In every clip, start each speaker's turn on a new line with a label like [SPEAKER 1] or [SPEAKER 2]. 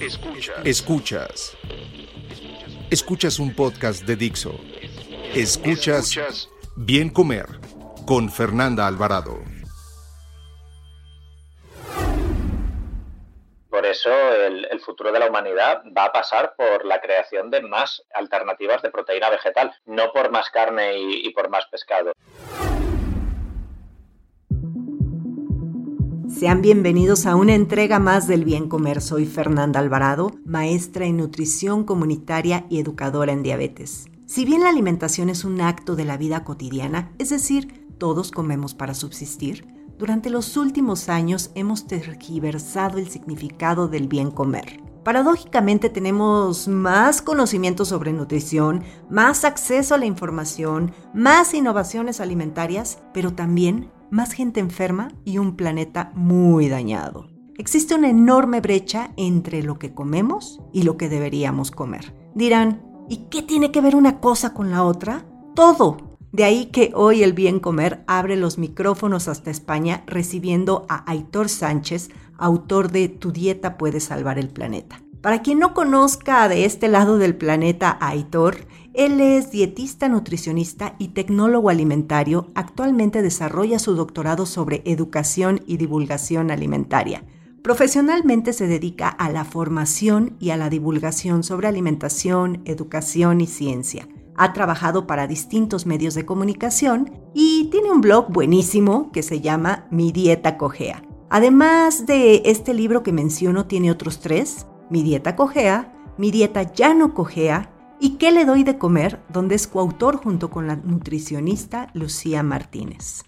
[SPEAKER 1] Escuchas. Escuchas. Escuchas un podcast de Dixo. Escuchas Bien Comer con Fernanda Alvarado.
[SPEAKER 2] Por eso el, el, futuro de la humanidad va a pasar por la creación de más alternativas de proteína vegetal, no por más carne y, y por más pescado.
[SPEAKER 3] Sean bienvenidos a una entrega más del Bien Comer. Soy Fernanda Alvarado, maestra en nutrición comunitaria y educadora en diabetes. Si bien la alimentación es un acto de la vida cotidiana, es decir, todos comemos para subsistir, durante los últimos años hemos tergiversado el significado del bien comer. Paradójicamente tenemos más conocimiento sobre nutrición, más acceso a la información, más innovaciones alimentarias, pero también más gente enferma y un planeta muy dañado. Existe una enorme brecha entre lo que comemos y lo que deberíamos comer. Dirán, ¿y qué tiene que ver una cosa con la otra? Todo. De ahí que hoy el Bien Comer abre los micrófonos hasta España recibiendo a Aitor Sánchez, autor de Tu dieta puede salvar el planeta. Para quien no conozca de este lado del planeta a Aitor, él es dietista, nutricionista y tecnólogo alimentario. Actualmente desarrolla su doctorado sobre educación y divulgación alimentaria. Profesionalmente se dedica a la formación y a la divulgación sobre alimentación, educación y ciencia. Ha trabajado para distintos medios de comunicación y tiene un blog buenísimo que se llama Mi Dieta Cogea. Además de este libro que menciono, tiene otros tres, Mi Dieta Cogea, Mi Dieta Ya No Cogea y ¿Qué le doy de comer?, donde es coautor junto con la nutricionista Lucía Martínez.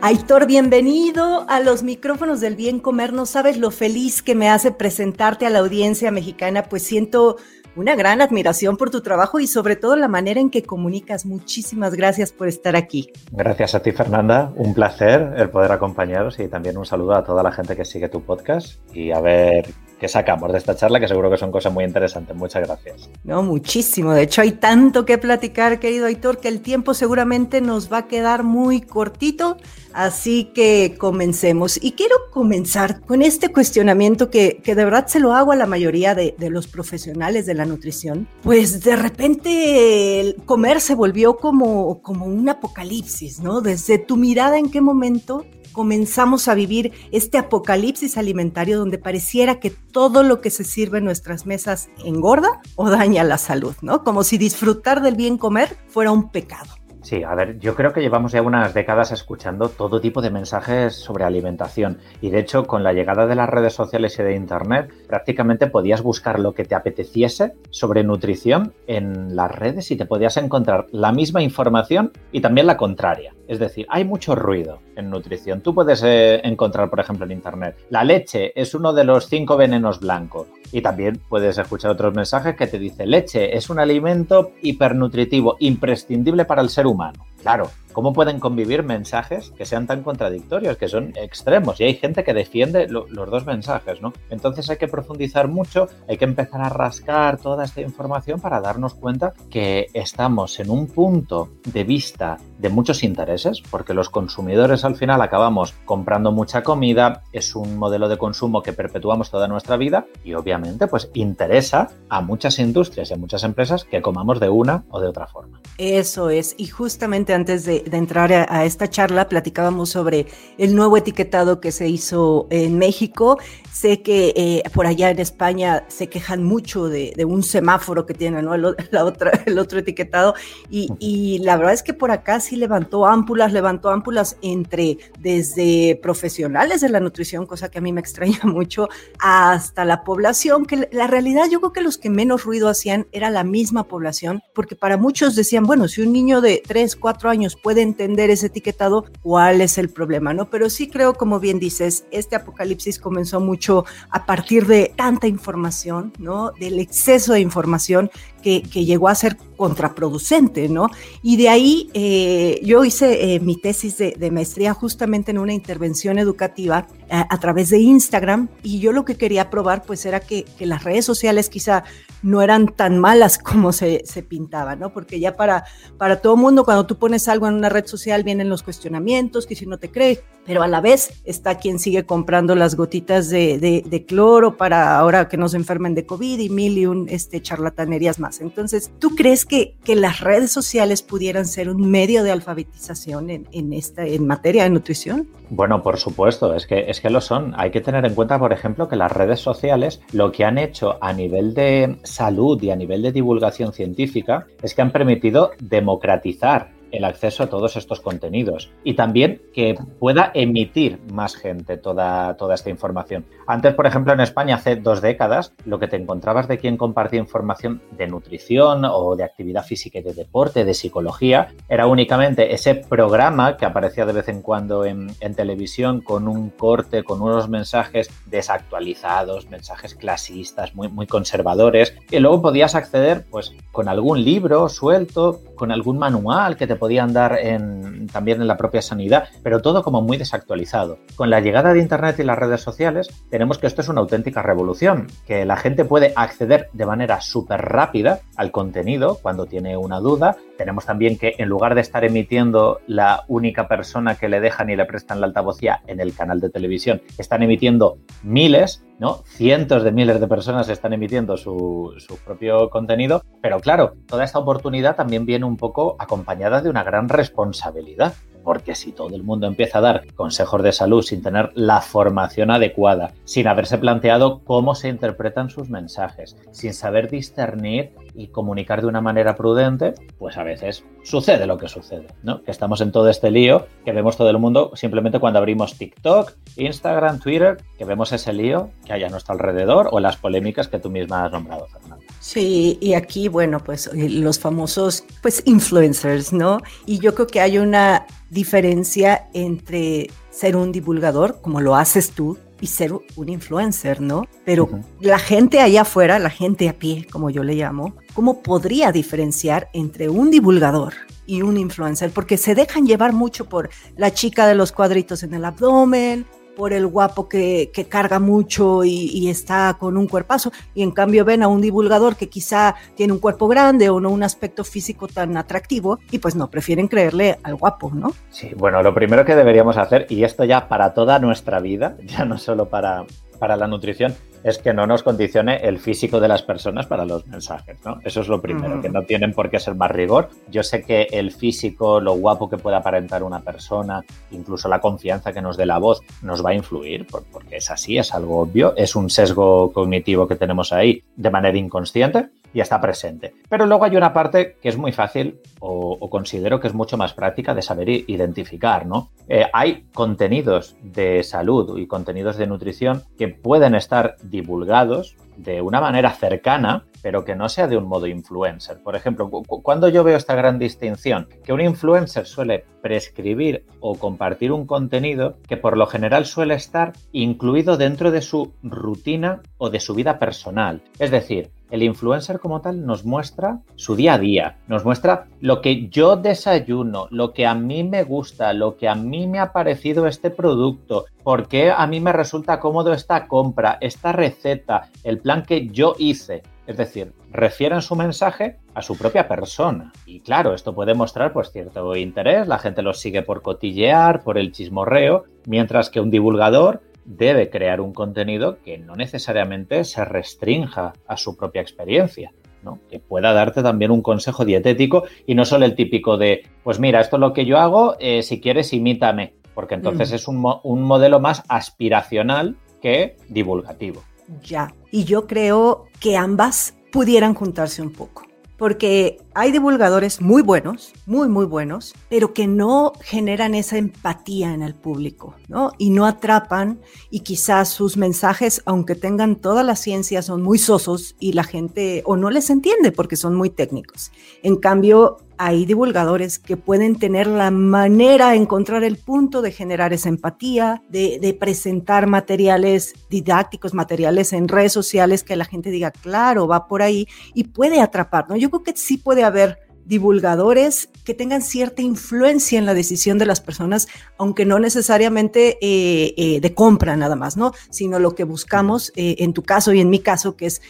[SPEAKER 3] Aitor, bienvenido a los micrófonos del bien comer. No sabes lo feliz que me hace presentarte a la audiencia mexicana, pues siento una gran admiración por tu trabajo y sobre todo la manera en que comunicas. Muchísimas gracias por estar aquí.
[SPEAKER 2] Gracias a ti, Fernanda. Un placer el poder acompañaros y también un saludo a toda la gente que sigue tu podcast y a ver qué sacamos de esta charla, que seguro que son cosas muy interesantes. Muchas gracias.
[SPEAKER 3] No, muchísimo. De hecho, hay tanto que platicar, querido Aitor, que el tiempo seguramente nos va a quedar muy cortito. Así que comencemos. Y quiero comenzar con este cuestionamiento que, que de verdad se lo hago a la mayoría de, de, los profesionales de la nutrición. Pues de repente el comer se volvió como, como un apocalipsis, ¿no? Desde tu mirada, ¿en qué momento comenzamos a vivir este apocalipsis alimentario donde pareciera que todo lo que se sirve en nuestras mesas engorda o daña la salud, ¿no? Como si disfrutar del bien comer fuera un pecado.
[SPEAKER 2] Sí, a ver, yo creo que llevamos ya unas décadas escuchando todo tipo de mensajes sobre alimentación y de hecho con la llegada de las redes sociales y de Internet prácticamente podías buscar lo que te apeteciese sobre nutrición en las redes y te podías encontrar la misma información y también la contraria. Es decir, hay mucho ruido en nutrición. Tú puedes eh, encontrar, por ejemplo, en Internet, la leche es uno de los cinco venenos blancos. Y también puedes escuchar otros mensajes que te dice leche es un alimento hipernutritivo, imprescindible para el ser humano. Claro, ¿cómo pueden convivir mensajes que sean tan contradictorios, que son extremos? Y hay gente que defiende lo, los dos mensajes, ¿no? Entonces hay que profundizar mucho, hay que empezar a rascar toda esta información para darnos cuenta que estamos en un punto de vista de muchos intereses, porque los consumidores al final acabamos comprando mucha comida, es un modelo de consumo que perpetuamos toda nuestra vida y obviamente pues interesa a muchas industrias y a muchas empresas que comamos de una o de otra forma.
[SPEAKER 3] Eso es, y justamente antes de, de entrar a, a, esta charla platicábamos sobre el nuevo etiquetado que se hizo en México. Sé que eh, por allá en España se quejan mucho de, de un semáforo que tiene ¿no? el, la otra, el otro etiquetado y, y, la verdad es que por acá sí levantó ámpulas, levantó ámpulas entre desde profesionales de la nutrición, cosa que a mí me extraña mucho, hasta la población, que la realidad yo creo que los que menos ruido hacían era la misma población, porque para muchos decían, bueno, si un niño de 3, 4 cuatro años puede entender ese etiquetado, ¿cuál es el problema? ¿no? Pero sí creo, como bien dices, este apocalipsis comenzó mucho a partir de tanta información, ¿no? Del exceso de información que, llegó a ser contraproducente, ¿no? Y de ahí eh, yo hice eh, mi tesis de, maestría justamente en una intervención educativa eh, a, través de Instagram y yo lo que quería probar pues era que, las redes sociales quizá no eran tan malas como se, se pintaban, ¿no? Porque ya para, para todo mundo cuando tú pones algo en una red social vienen los cuestionamientos, que si no te crees, pero a la vez está quien sigue comprando las gotitas de, cloro para ahora que no se enfermen de COVID y mil y un este, charlatanerías más. Entonces, ¿tú crees que, que las redes sociales pudieran ser un medio de alfabetización en, en, esta, en materia de nutrición?
[SPEAKER 2] Bueno, por supuesto, es que, es que lo son. Hay que tener en cuenta, por ejemplo, que las redes sociales lo que han hecho a nivel de salud y a nivel de divulgación científica es que han permitido democratizar el acceso a todos estos contenidos y también que pueda emitir más gente toda, toda esta información. Antes, por ejemplo, en España hace dos décadas, lo que te encontrabas de quien compartía información de nutrición o de actividad física y de deporte, de psicología, era únicamente ese programa que aparecía de vez en cuando en, en televisión con un corte, con unos mensajes desactualizados, mensajes clasistas, muy, muy conservadores, y luego podías acceder pues con algún libro suelto, con algún manual que te podían dar en, también en la propia sanidad, pero todo como muy desactualizado. Con la llegada de Internet y las redes sociales, tenemos que esto es una auténtica revolución, que la gente puede acceder de manera súper rápida al contenido cuando tiene una duda. Tenemos también que en lugar de estar emitiendo la única persona que le dejan y le prestan la altavocía en el canal de televisión, están emitiendo miles ¿no? Cientos de miles de personas están emitiendo su, su, propio contenido, pero claro, toda esta oportunidad también viene un poco acompañada de una gran responsabilidad porque si todo el mundo empieza a dar consejos de salud sin tener la formación adecuada, sin haberse planteado cómo se interpretan sus mensajes, sin saber discernir y comunicar de una manera prudente, pues a veces sucede lo que sucede, ¿no? Que estamos en todo este lío, que vemos todo el mundo simplemente cuando abrimos TikTok, Instagram, Twitter, que vemos ese lío que hay a nuestro alrededor o las polémicas que tú misma has nombrado, Fernando.
[SPEAKER 3] Sí, y aquí, bueno, pues eh, los famosos, pues influencers, ¿no? Y yo creo que hay una diferencia entre ser un divulgador, como lo haces tú, y ser un influencer, ¿no? Pero la gente allá afuera, la gente a pie, como yo le llamo, ¿cómo podría diferenciar entre un divulgador y un influencer? Porque se dejan llevar mucho por la chica de los cuadritos en el abdomen, por el guapo que, carga mucho y, está con un cuerpazo, y en cambio ven a un divulgador que quizá tiene un cuerpo grande o no un aspecto físico tan atractivo, y pues no, prefieren creerle al guapo, ¿no?
[SPEAKER 2] Sí, bueno, lo primero que deberíamos hacer, y esto ya para toda nuestra vida, ya no solo para, para la nutrición, es que no nos condicione el físico de las personas para los mensajes, ¿no? Eso es lo primero, que no tienen por qué ser más rigor. Yo sé que el físico, lo guapo que puede aparentar una persona, incluso la confianza que nos dé la voz, nos va a influir, porque es así, es algo obvio, es un sesgo cognitivo que tenemos ahí de manera inconsciente, y está presente. Pero luego hay una parte que es muy fácil o, considero que es mucho más práctica de saber identificar, ¿no? Eh, hay contenidos de salud y contenidos de nutrición que pueden estar divulgados de una manera cercana, pero que no sea de un modo influencer. Por ejemplo, cuando yo veo esta gran distinción, que un influencer suele prescribir o compartir un contenido que por lo general suele estar incluido dentro de su rutina o de su vida personal. Es decir, el influencer como tal nos muestra su día a día, nos muestra lo que yo desayuno, lo que a mí me gusta, lo que a mí me ha parecido este producto, por qué a mí me resulta cómodo esta compra, esta receta, el plan que yo hice. Es decir, refieren su mensaje a su propia persona. Y claro, esto puede mostrar pues cierto interés, la gente los sigue por cotillear, por el chismorreo, mientras que un divulgador debe crear un contenido que no necesariamente se restrinja a su propia experiencia. ¿no? que pueda darte también un consejo dietético y no solo el típico de, pues mira, esto es lo que yo hago, eh, si quieres imítame, porque entonces mm. es un, un modelo más aspiracional que divulgativo.
[SPEAKER 3] Ya, y yo creo que ambas pudieran juntarse un poco porque hay divulgadores muy buenos, muy, muy buenos, pero que no generan esa empatía en el público, ¿no? Y no atrapan y quizás sus mensajes, aunque tengan toda la ciencia, son muy sosos y la gente o no les entiende porque son muy técnicos. En cambio, hay divulgadores que pueden tener la manera de encontrar el punto de generar esa empatía, de, de, presentar materiales didácticos, materiales en redes sociales que la gente diga, claro, va por ahí y puede atrapar, ¿no? Yo creo que sí puede haber divulgadores que tengan cierta influencia en la decisión de las personas, aunque no necesariamente eh, eh, de compra nada más, ¿no? Sino lo que buscamos, eh, en tu caso y en mi caso, que es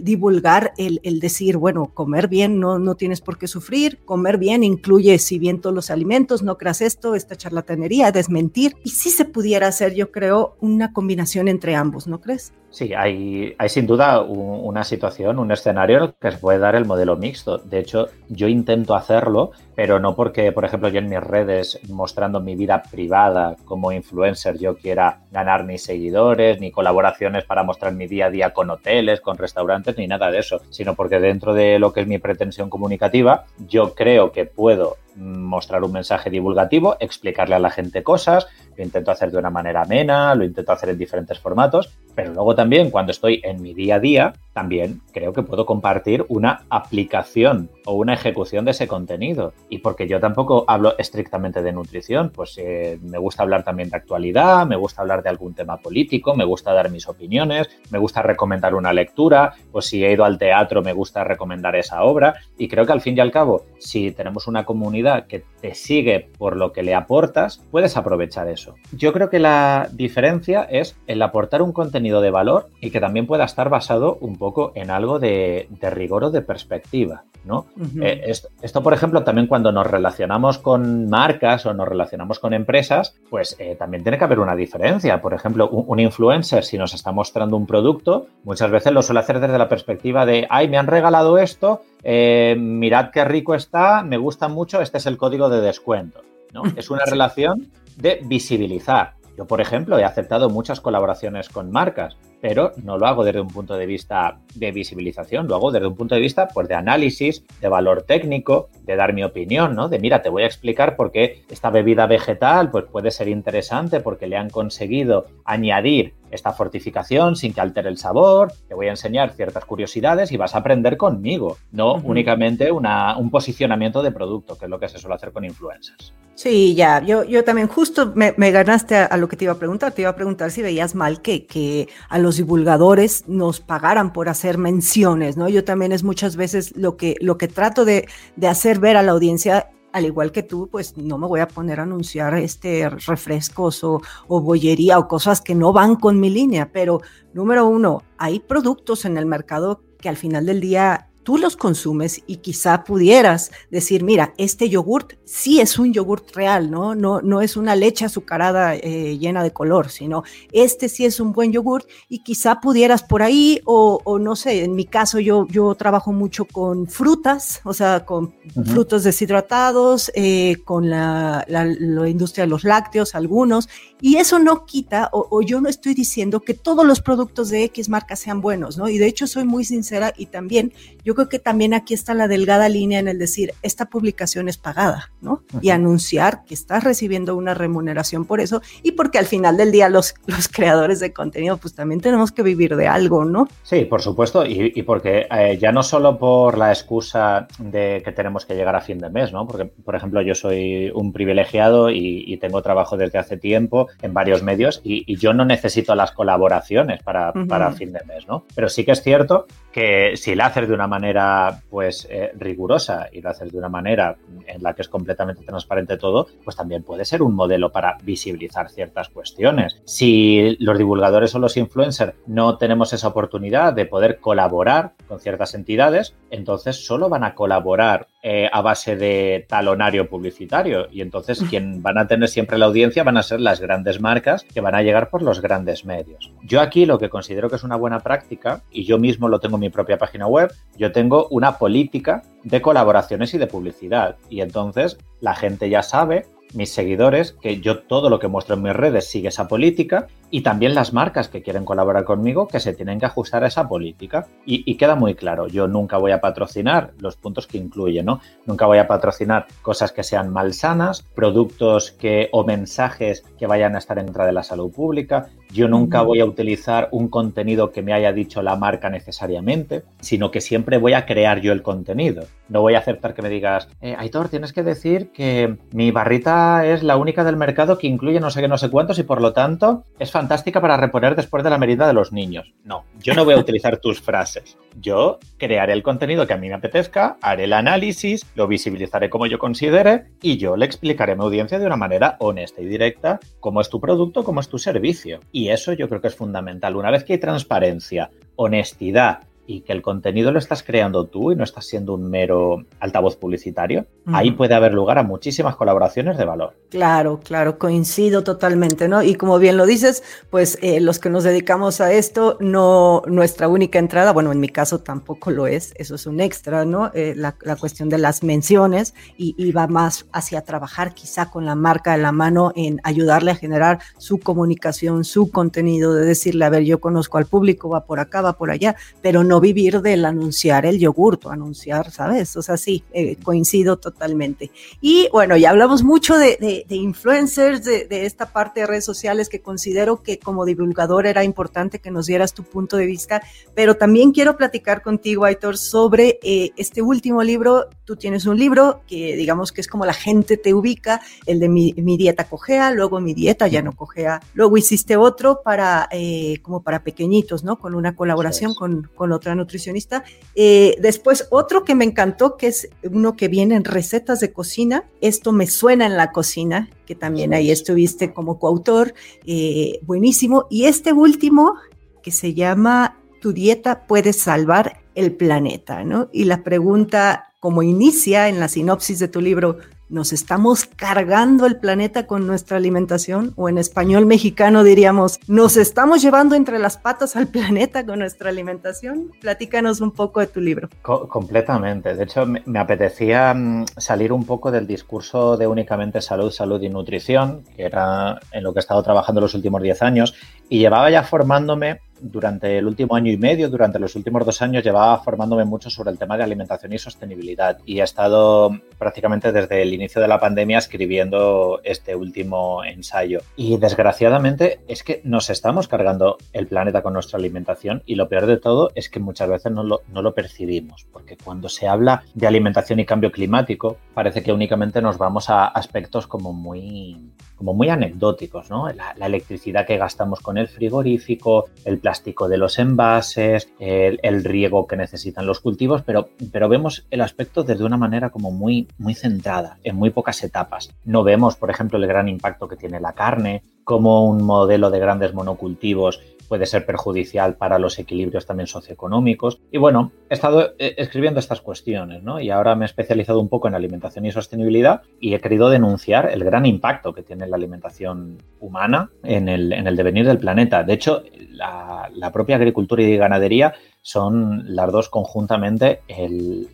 [SPEAKER 3] divulgar el, decir, bueno, comer bien no, no tienes por qué sufrir, comer bien incluye, si bien todos los alimentos, no creas esto, esta charlatanería, desmentir, y si se pudiera hacer, yo creo, una combinación entre ambos, ¿no crees?
[SPEAKER 2] Sí, hay, hay sin duda un, una situación, un escenario que se puede dar el modelo mixto. De hecho, yo intento hacerlo, pero no porque, por ejemplo, yo en mis redes, mostrando mi vida privada como influencer, yo quiera ganar ni seguidores, ni colaboraciones para mostrar mi día a día con hoteles, con restaurantes, ni nada de eso, sino porque dentro de lo que es mi pretensión comunicativa, yo creo que puedo mostrar un mensaje divulgativo, explicarle a la gente cosas, lo intento hacer de una manera amena, lo intento hacer en diferentes formatos, pero luego también cuando estoy en mi día a día, también creo que puedo compartir una aplicación o una ejecución de ese contenido. Y porque yo tampoco hablo estrictamente de nutrición, pues eh, me gusta hablar también de actualidad, me gusta hablar de algún tema político, me gusta dar mis opiniones, me gusta recomendar una lectura, pues si he ido al teatro me gusta recomendar esa obra. Y creo que al fin y al cabo, si tenemos una comunidad que te sigue por lo que le aportas, puedes aprovechar eso. Yo creo que la diferencia es el aportar un contenido de valor y que también pueda estar basado un poco en algo de, de rigor o de perspectiva. ¿no? Uh -huh. eh, esto, esto, por ejemplo, también cuando nos relacionamos con marcas o nos relacionamos con empresas, pues eh, también tiene que haber una diferencia. Por ejemplo, un, un, influencer, si nos está mostrando un producto, muchas veces lo suele hacer desde la perspectiva de, ay, me han regalado esto, eh, mirad qué rico está, me gusta mucho, este es el código de descuento. ¿no? Es una relación de visibilizar. Yo, por ejemplo, he aceptado muchas colaboraciones con marcas, pero no lo hago desde un punto de vista de visibilización, lo hago desde un punto de vista pues, de análisis, de valor técnico, de dar mi opinión, ¿no? De mira, te voy a explicar por qué esta bebida vegetal pues, puede ser interesante porque le han conseguido añadir esta fortificación sin que altere el sabor, te voy a enseñar ciertas curiosidades y vas a aprender conmigo, no uh -huh. únicamente una, un posicionamiento de producto, que es lo que se suele hacer con influencers.
[SPEAKER 3] Sí, ya, yo, yo también justo me, me ganaste a, a, lo que te iba a preguntar, te iba a preguntar si veías mal que, que a los divulgadores nos pagaran por hacer menciones, ¿no? Yo también es muchas veces lo que, lo que trato de, de hacer ver a la audiencia al igual que tú, pues no me voy a poner a anunciar este refrescos o, o, bollería o cosas que no van con mi línea, pero número uno, hay productos en el mercado que al final del día tú los consumes y quizá pudieras decir, mira, este yogurt sí es un yogurt real, ¿no? No, no es una leche azucarada eh, llena de color, sino este sí es un buen yogurt y quizá pudieras por ahí o, o no sé, en mi caso yo, yo trabajo mucho con frutas, o sea, con uh -huh. frutos deshidratados, eh, con la, la, la, industria de los lácteos, algunos, y eso no quita, o, o yo no estoy diciendo que todos los productos de X marca sean buenos, ¿no? Y de hecho soy muy sincera y también yo creo que también aquí está la delgada línea en el decir, esta publicación es pagada, ¿no? Y anunciar que estás recibiendo una remuneración por eso y porque al final del día los, los creadores de contenido pues también tenemos que vivir de algo, ¿no?
[SPEAKER 2] Sí, por supuesto, y, y porque eh, ya no solo por la excusa de que tenemos que llegar a fin de mes, ¿no? Porque, por ejemplo, yo soy un privilegiado y, y tengo trabajo desde hace tiempo en varios medios y, y yo no necesito las colaboraciones para, uh -huh. para fin de mes, ¿no? Pero sí que es cierto que si la haces de una manera pues eh, rigurosa y lo haces de una manera en la que es completamente transparente todo, pues también puede ser un modelo para visibilizar ciertas cuestiones. Si los divulgadores o los influencers no tenemos esa oportunidad de poder colaborar con ciertas entidades, entonces solo van a colaborar eh, a base de talonario publicitario y entonces quien van a tener siempre la audiencia van a ser las grandes marcas que van a llegar por los grandes medios. Yo aquí lo que considero que es una buena práctica y yo mismo lo tengo en mi propia página web, yo tengo una política de colaboraciones y de publicidad y entonces la gente ya sabe mis seguidores que yo todo lo que muestro en mis redes sigue esa política y también las marcas que quieren colaborar conmigo que se tienen que ajustar a esa política. Y, queda muy claro, yo nunca voy a patrocinar los puntos que incluye, ¿no? Nunca voy a patrocinar cosas que sean malsanas, productos que o mensajes que vayan a estar en contra de la salud pública. Yo nunca voy a utilizar un contenido que me haya dicho la marca necesariamente, sino que siempre voy a crear yo el contenido. No voy a aceptar que me digas, eh, Aitor, tienes que decir que mi barrita es la única del mercado que incluye no sé qué, no sé cuántos y por lo tanto es fantástica para reponer después de la merienda de los niños. No, yo no voy a utilizar tus frases. Yo crearé el contenido que a mí me apetezca, haré el análisis, lo visibilizaré como yo considere y yo le explicaré a mi audiencia de una manera honesta y directa cómo es tu producto, cómo es tu servicio. Y eso yo creo que es fundamental. Una vez que hay transparencia, honestidad y que el contenido lo estás creando tú y no estás siendo un mero altavoz publicitario, ahí puede haber lugar a muchísimas colaboraciones de valor.
[SPEAKER 3] Claro, claro, coincido totalmente, ¿no? Y como bien lo dices, pues eh, los que nos dedicamos a esto, no nuestra única entrada, bueno, en mi caso tampoco lo es, eso es un extra, ¿no? Eh, la, cuestión de las menciones y, y, va más hacia trabajar quizá con la marca de la mano en ayudarle a generar su comunicación, su contenido, de decirle, a ver, yo conozco al público, va por acá, va por allá, pero no vivir del anunciar el yogurto, anunciar, ¿sabes? O sea, sí, eh, coincido totalmente. Y bueno, ya hablamos mucho de, influencers, de, esta parte de redes sociales que considero que como divulgador era importante que nos dieras tu punto de vista, pero también quiero platicar contigo, Aitor, sobre eh, este último libro. Tú tienes un libro que digamos que es como la gente te ubica, el de mi, dieta cojea, luego mi dieta ya no cojea, luego hiciste otro para, eh, como para pequeñitos, ¿no? Con una colaboración con, con otra nutricionista. Eh, después, otro que me encantó, que es uno que viene en recetas de cocina. Esto me suena en la cocina, que también ahí estuviste como coautor. Eh, buenísimo. Y este último, que se llama Tu dieta puede salvar el planeta, ¿no? Y la pregunta, como inicia en la sinopsis de tu libro, nos estamos cargando el planeta con nuestra alimentación, o en español mexicano diríamos, nos estamos llevando entre las patas al planeta con nuestra alimentación. Platícanos un poco de tu libro.
[SPEAKER 2] completamente. De hecho, me, apetecía mm, salir un poco del discurso de únicamente salud, salud y nutrición, que era en lo que he estado trabajando los últimos 10 años, y llevaba ya formándome durante el último año y medio, durante los últimos dos años, llevaba formándome mucho sobre el tema de alimentación y sostenibilidad y he estado prácticamente desde el inicio de la pandemia escribiendo este último ensayo. Y desgraciadamente es que nos estamos cargando el planeta con nuestra alimentación y lo peor de todo es que muchas veces no lo, no lo percibimos, porque cuando se habla de alimentación y cambio climático, parece que únicamente nos vamos a aspectos como muy como muy anecdóticos, ¿no? La, electricidad que gastamos con el frigorífico, el plástico de los envases, el, riego que necesitan los cultivos, pero, pero vemos el aspecto desde una manera como muy, muy centrada, en muy pocas etapas. No vemos, por ejemplo, el gran impacto que tiene la carne, como un modelo de grandes monocultivos puede ser perjudicial para los equilibrios también socioeconómicos. Y bueno, he estado eh, escribiendo estas cuestiones, ¿no? Y ahora me he especializado un poco en alimentación y sostenibilidad y he querido denunciar el gran impacto que tiene la alimentación humana en el, en el devenir del planeta. De hecho, la, propia agricultura y ganadería son las dos conjuntamente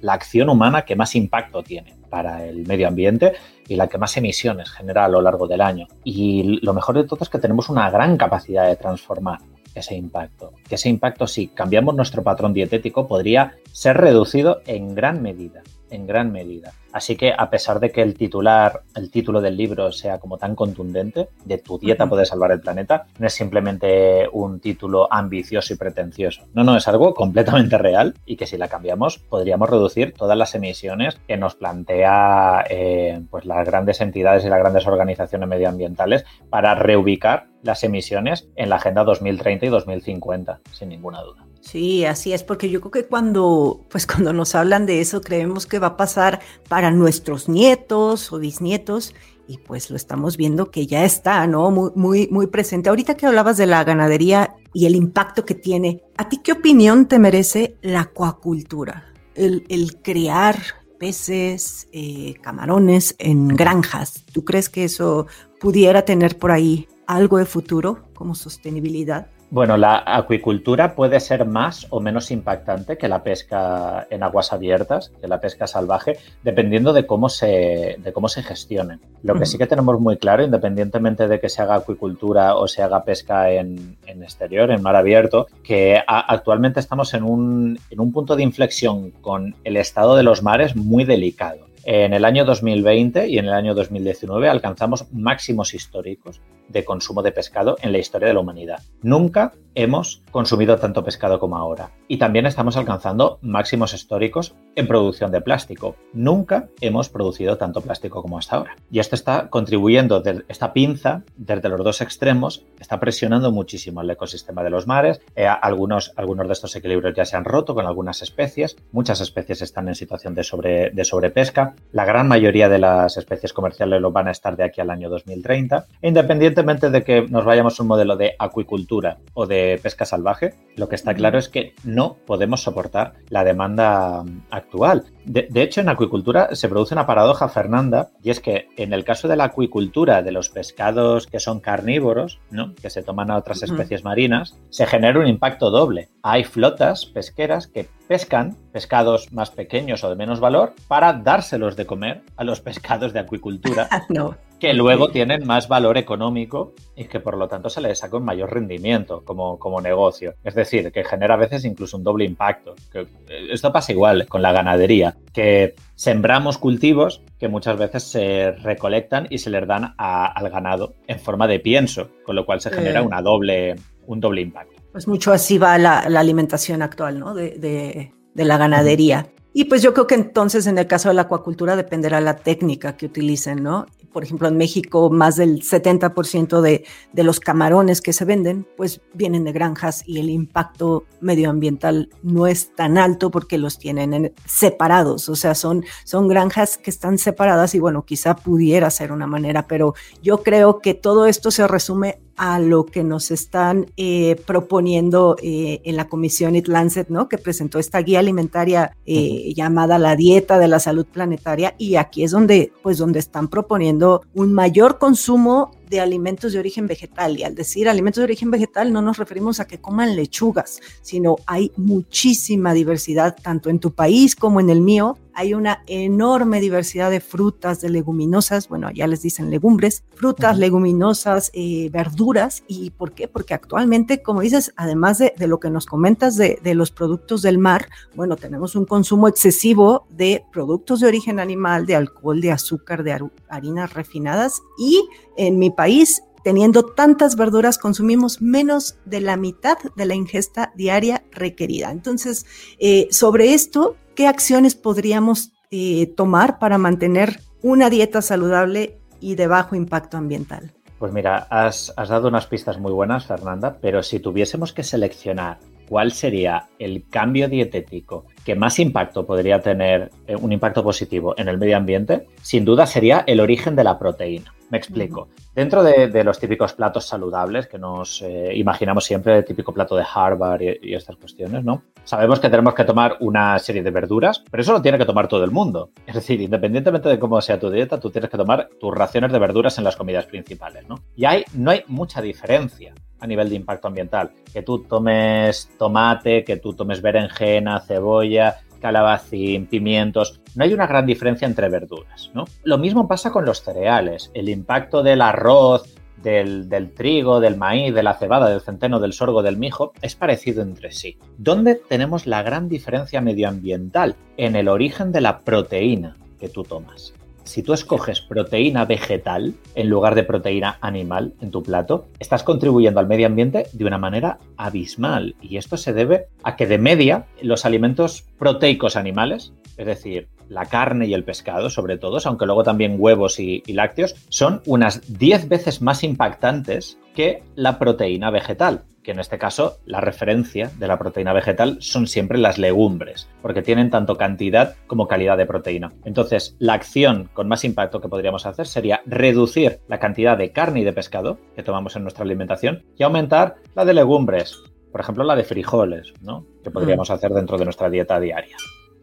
[SPEAKER 2] la acción humana que más impacto tiene para el medio ambiente y la que más emisiones genera a lo largo del año. Y lo mejor de todo es que tenemos una gran capacidad de transformar ese impacto. Que ese impacto, si cambiamos nuestro patrón dietético, podría ser reducido en gran medida, en gran medida. Así que a pesar de que el titular, el título del libro sea como tan contundente, de tu dieta puede salvar el planeta, no es simplemente un título ambicioso y pretencioso. No, no, es algo completamente real y que si la cambiamos podríamos reducir todas las emisiones que nos plantea eh, pues las grandes entidades y las grandes organizaciones medioambientales para reubicar las emisiones en la Agenda 2030 y 2050, sin ninguna duda.
[SPEAKER 3] Sí, así es, porque yo creo que cuando, pues cuando nos hablan de eso, creemos que va a pasar para nuestros nietos o bisnietos, y pues lo estamos viendo que ya está, ¿no? Muy, muy, muy presente. Ahorita que hablabas de la ganadería y el impacto que tiene, ¿a ti qué opinión te merece la acuacultura? El, el crear peces, eh, camarones en granjas. ¿Tú crees que eso pudiera tener por ahí algo de futuro como sostenibilidad?
[SPEAKER 2] Bueno, la acuicultura puede ser más o menos impactante que la pesca en aguas abiertas, que la pesca salvaje, dependiendo de cómo se, de cómo se gestione. Lo que sí que tenemos muy claro, independientemente de que se haga acuicultura o se haga pesca en, exterior, en mar abierto, que actualmente estamos en un, en un punto de inflexión con el estado de los mares muy delicado. En el año 2020 y en el año 2019 alcanzamos máximos históricos de consumo de pescado en la historia de la humanidad. Nunca hemos consumido tanto pescado como ahora. Y también estamos alcanzando máximos históricos en producción de plástico. Nunca hemos producido tanto plástico como hasta ahora. Y esto está contribuyendo, esta pinza, desde los dos extremos, está presionando muchísimo el ecosistema de los mares. Eh, algunos, algunos de estos equilibrios ya se han roto con algunas especies. Muchas especies están en situación de, sobre, de sobrepesca. La gran mayoría de las especies comerciales lo van a estar de aquí al año 2030. E independientemente de que nos vayamos a un modelo de acuicultura o de pesca salvaje, lo que está claro es que no podemos soportar la demanda actual. De, hecho, en acuicultura se produce una paradoja, Fernanda, y es que en el caso de la acuicultura de los pescados que son carnívoros, ¿no? que se toman a otras especies marinas, se genera un impacto doble. Hay flotas pesqueras que pescan pescados más pequeños o de menos valor para dárselos de comer a los pescados de acuicultura. no que luego tienen más valor económico y que por lo tanto se les saca un mayor rendimiento como, como negocio. Es decir, que genera a veces incluso un doble impacto. Eh, esto pasa igual con la ganadería, que sembramos cultivos que muchas veces se recolectan y se les dan al ganado en forma de pienso, con lo cual se genera una doble, un doble impacto.
[SPEAKER 3] Pues mucho así va la, alimentación actual, ¿no? De, de la ganadería. Y pues yo creo que entonces en el caso de la acuacultura dependerá la técnica que utilicen, ¿no? por ejemplo, en México más del 70% de, de, los camarones que se venden, pues vienen de granjas y el impacto medioambiental no es tan alto porque los tienen separados, o sea, son, son granjas que están separadas y bueno, quizá pudiera ser una manera, pero yo creo que todo esto se resume a lo que nos están eh, proponiendo eh, en la comisión It Lancet, ¿no? Que presentó esta guía alimentaria eh, llamada la dieta de la salud planetaria y aquí es donde, pues, donde están proponiendo un mayor consumo de alimentos de origen vegetal. Y al decir alimentos de origen vegetal no nos referimos a que coman lechugas, sino hay muchísima diversidad tanto en tu país como en el mío. Hay una enorme diversidad de frutas, de leguminosas, bueno, ya les dicen legumbres, frutas, leguminosas, eh, verduras. ¿Y por qué? Porque actualmente, como dices, además de, lo que nos comentas de, de los productos del mar, bueno, tenemos un consumo excesivo de productos de origen animal, de alcohol, de azúcar, de harinas refinadas y en mi país, teniendo tantas verduras, consumimos menos de la mitad de la ingesta diaria requerida. Entonces, eh, sobre esto, ¿qué acciones podríamos eh, tomar para mantener una dieta saludable y de bajo impacto ambiental?
[SPEAKER 2] Pues mira, has, has, dado unas pistas muy buenas, Fernanda, pero si tuviésemos que seleccionar cuál sería el cambio dietético que más impacto podría tener, eh, un impacto positivo en el medio ambiente, sin duda sería el origen de la proteína. Me explico. Dentro de, los típicos platos saludables que nos eh, imaginamos siempre, el típico plato de Harvard y, estas cuestiones, ¿no? Sabemos que tenemos que tomar una serie de verduras, pero eso lo tiene que tomar todo el mundo. Es decir, independientemente de cómo sea tu dieta, tú tienes que tomar tus raciones de verduras en las comidas principales, ¿no? Y hay, no hay mucha diferencia a nivel de impacto ambiental. Que tú tomes tomate, que tú tomes berenjena, cebolla, calabacín, pimientos. No hay una gran diferencia entre verduras. ¿no? Lo mismo pasa con los cereales. El impacto del arroz, del, del, trigo, del maíz, de la cebada, del centeno, del sorgo, del mijo, es parecido entre sí. ¿Dónde tenemos la gran diferencia medioambiental? En el origen de la proteína que tú tomas si tú escoges proteína vegetal en lugar de proteína animal en tu plato, estás contribuyendo al medio ambiente de una manera abismal. Y esto se debe a que de media los alimentos proteicos animales, es decir, la carne y el pescado sobre todo, aunque luego también huevos y, lácteos, son unas 10 veces más impactantes que la proteína vegetal que en este caso la referencia de la proteína vegetal son siempre las legumbres, porque tienen tanto cantidad como calidad de proteína. Entonces, la acción con más impacto que podríamos hacer sería reducir la cantidad de carne y de pescado que tomamos en nuestra alimentación y aumentar la de legumbres, por ejemplo, la de frijoles, ¿no? Que podríamos mm. hacer dentro de nuestra dieta diaria.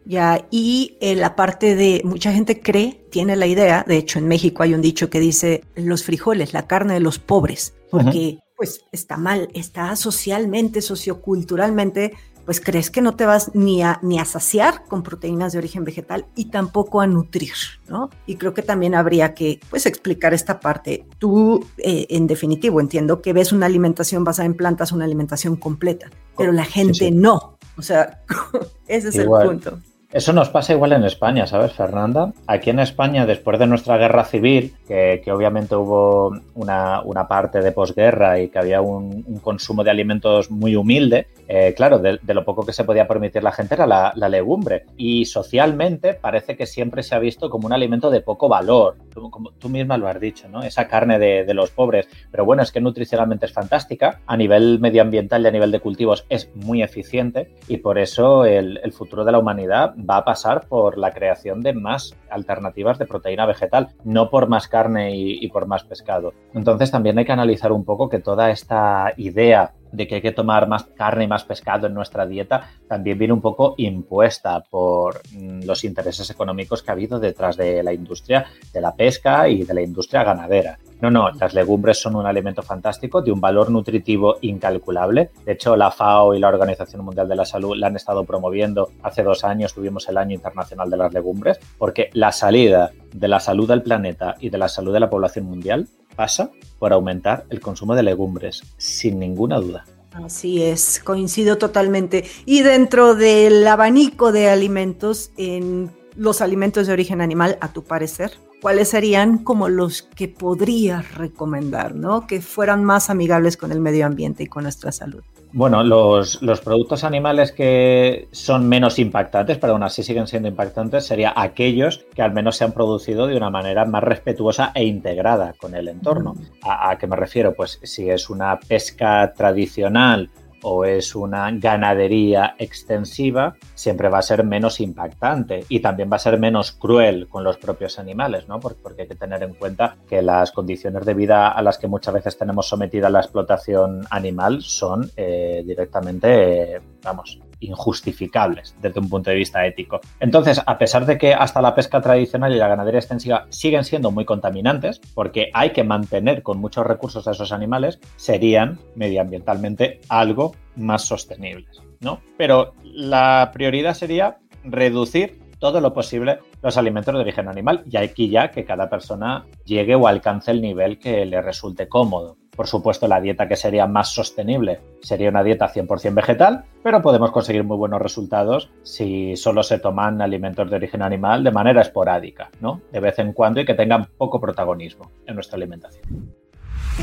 [SPEAKER 3] Ya, y eh, la parte de mucha gente cree, tiene la idea, de hecho en México hay un dicho que dice los frijoles, la carne de los pobres, porque pues está mal, está socialmente, socioculturalmente pues crees que no te vas ni a, ni a saciar con proteínas de origen vegetal y tampoco a nutrir, ¿no? Y creo que también habría que, pues, explicar esta parte. Tú, eh, en definitivo, entiendo que ves una alimentación basada en plantas, una alimentación completa, pero la gente no. O sea, ese es el punto.
[SPEAKER 2] Eso nos pasa igual en España, ¿sabes, Fernanda? Aquí en España, después de nuestra guerra civil, que, obviamente hubo una, parte de posguerra y que había un, consumo de alimentos muy humilde, eh, claro, de, lo poco que se podía permitir la gente era la, legumbre. Y socialmente parece que siempre se ha visto como un alimento de poco valor, como tú misma lo has dicho, ¿no? Esa carne de, los pobres. Pero bueno, es que nutricionalmente es fantástica, a nivel medioambiental y a nivel de cultivos es muy eficiente y por eso el futuro de la humanidad va a pasar por la creación de más alternativas de proteína vegetal, no por más carne y, por más pescado. Entonces también hay que analizar un poco que toda esta idea de que hay que tomar más carne y más pescado en nuestra dieta también viene un poco impuesta por mm, los intereses económicos que ha habido detrás de la industria de la pesca y de la industria ganadera. No, no, las legumbres son un alimento fantástico de un valor nutritivo incalculable. De hecho, la FAO y la Organización Mundial de la Salud la han estado promoviendo. Hace dos años tuvimos el Año Internacional de las Legumbres, porque la salida de la salud del planeta y de la salud de la población mundial pasa por aumentar el consumo de legumbres, sin ninguna duda.
[SPEAKER 3] Así es, coincido totalmente. Y dentro del abanico de alimentos, en los alimentos de origen animal, a tu parecer, ¿cuáles serían como los que podrías recomendar, ¿no? Que fueran más amigables con el medio ambiente y con nuestra salud.
[SPEAKER 2] Bueno, los, productos animales que son menos impactantes, pero aún así siguen siendo impactantes, serían aquellos que al menos se han producido de una manera más respetuosa e integrada con el entorno. Mm. ¿A, a qué me refiero? Pues si es una pesca tradicional o es una ganadería extensiva, siempre va a ser menos impactante y también va a ser menos cruel con los propios animales, ¿no? Porque, hay que tener en cuenta que las condiciones de vida a las que muchas veces tenemos sometida la explotación animal son eh, directamente, vamos, injustificables desde un punto de vista ético. Entonces, a pesar de que hasta la pesca tradicional y la ganadería extensiva siguen siendo muy contaminantes, porque hay que mantener con muchos recursos a esos animales, serían medioambientalmente algo más sostenibles, ¿no? Pero la prioridad sería reducir todo lo posible los alimentos de origen animal y aquí ya que cada persona llegue o alcance el nivel que le resulte cómodo. Por supuesto, la dieta que sería más sostenible sería una dieta 100% vegetal, pero podemos conseguir muy buenos resultados si solo se toman alimentos de origen animal de manera esporádica, ¿no? De vez en cuando y que tengan poco protagonismo en nuestra alimentación.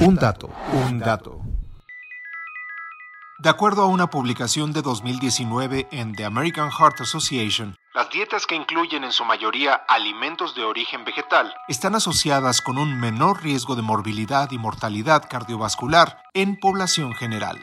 [SPEAKER 1] Un dato, un dato. De acuerdo a una publicación de 2019 en The American Heart Association, las dietas que incluyen en su mayoría alimentos de origen vegetal están asociadas con un menor riesgo de morbilidad y mortalidad cardiovascular en población general.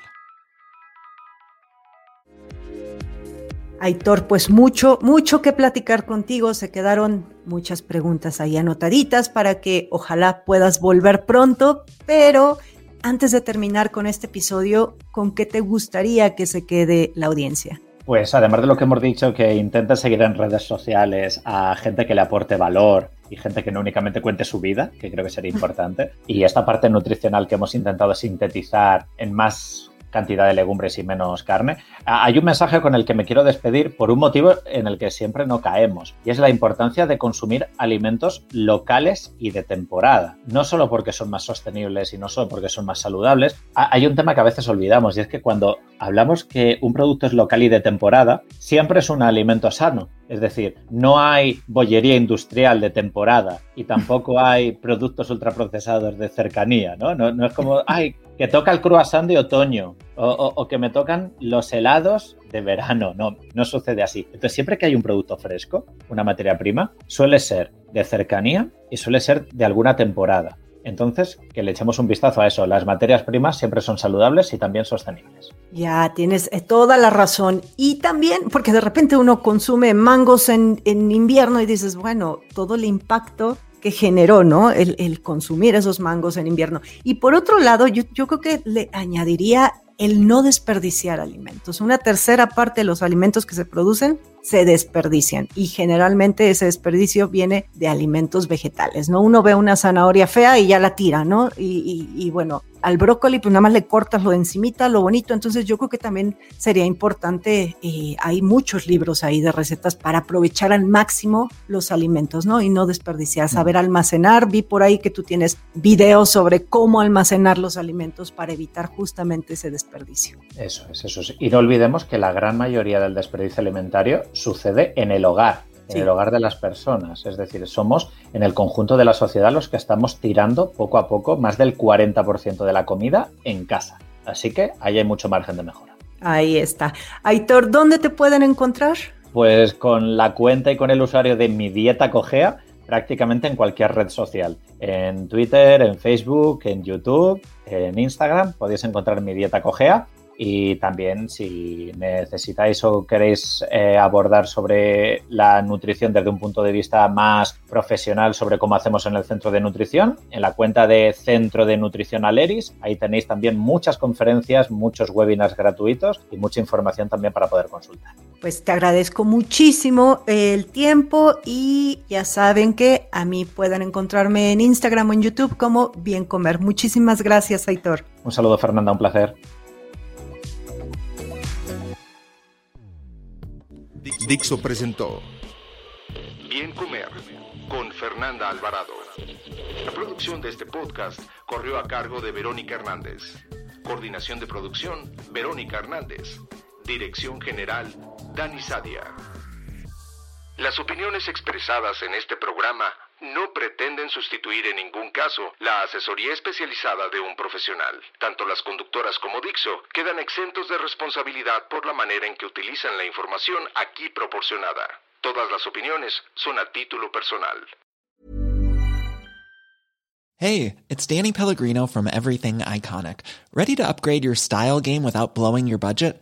[SPEAKER 3] Aitor, pues mucho, mucho que platicar contigo. Se quedaron muchas preguntas ahí anotaditas para que ojalá puedas volver pronto, pero antes de terminar con este episodio, ¿con qué te gustaría que se quede la audiencia?
[SPEAKER 2] Pues además de lo que hemos dicho, que intenten seguir en redes sociales a gente que le aporte valor y gente que no únicamente cuente su vida, que creo que sería importante. Y esta parte nutricional que hemos intentado sintetizar en más cantidad de legumbres y menos carne. Hay un mensaje con el que me quiero despedir por un motivo en el que siempre no caemos, y es la importancia de consumir alimentos locales y de temporada. No solo porque son más sostenibles y no solo porque son más saludables. Hay un tema que a veces olvidamos, y es que cuando hablamos que un producto es local y de temporada, siempre es un alimento sano. Es decir, no hay bollería industrial de temporada y tampoco hay productos ultraprocesados de cercanía, ¿no? No, no es como, ay, que toca el croissant de otoño o, que me tocan los helados de verano. No, no sucede así. Entonces, siempre que hay un producto fresco, una materia prima, suele ser de cercanía y suele ser de alguna temporada. Entonces, que le echemos un vistazo a eso. Las materias primas siempre son saludables y también sostenibles.
[SPEAKER 3] Ya, tienes eh, toda la razón. Y también, porque de repente uno consume mangos en, en invierno y dices, bueno, todo el impacto que generó, ¿no? El, consumir esos mangos en invierno. Y por otro lado, yo, yo creo que le añadiría el no desperdiciar alimentos. Una tercera parte de los alimentos que se producen se desperdician y generalmente ese desperdicio viene de alimentos vegetales, ¿no? Uno ve una zanahoria fea y ya la tira, ¿no? Y, y bueno, al brócoli, pues nada más le cortas lo de encimita, lo bonito. Entonces yo creo que también sería importante, eh, hay muchos libros ahí de recetas para aprovechar al máximo los alimentos, ¿no? Y no desperdiciar, saber almacenar. Vi por ahí que tú tienes videos sobre cómo almacenar los alimentos para evitar justamente ese desperdicio.
[SPEAKER 2] Eso es, eso es. Y no olvidemos que la gran mayoría del desperdicio alimentario sucede en el hogar en el hogar de las personas. Es decir, somos en el conjunto de la sociedad los que estamos tirando poco a poco más del 40% de la comida en casa. Así que ahí hay mucho margen de mejora.
[SPEAKER 3] Ahí está. Aitor, ¿dónde te pueden encontrar?
[SPEAKER 2] Pues con la cuenta y con el usuario de Mi Dieta Cogea prácticamente en cualquier red social. En Twitter, en Facebook, en YouTube, en Instagram podéis encontrar Mi Dieta Cogea y también si necesitáis o queréis eh, abordar sobre la nutrición desde un punto de vista más profesional sobre cómo hacemos en el centro de nutrición, en la cuenta de Centro de Nutrición Aleris, ahí tenéis también muchas conferencias, muchos webinars gratuitos y mucha información también para poder consultar.
[SPEAKER 3] Pues te agradezco muchísimo el tiempo y ya saben que a mí pueden encontrarme en Instagram o en YouTube como Bien Comer. Muchísimas gracias, Aitor.
[SPEAKER 2] Un saludo, Fernanda, un placer.
[SPEAKER 1] Dixo presentó Bien Comer con Fernanda Alvarado. La producción de este podcast corrió a cargo de Verónica Hernández. Coordinación de producción, Verónica Hernández. Dirección General, Dani Sadia. Las opiniones expresadas en este programa no pretenden sustituir en ningún caso la asesoría especializada de un profesional. Tanto las conductoras como Dixo quedan exentos de responsabilidad por la manera en que utilizan la información aquí proporcionada. Todas las opiniones son a título personal.
[SPEAKER 4] Hey, it's Danny Pellegrino from Everything Iconic. ¿Ready to upgrade your style game without blowing your budget?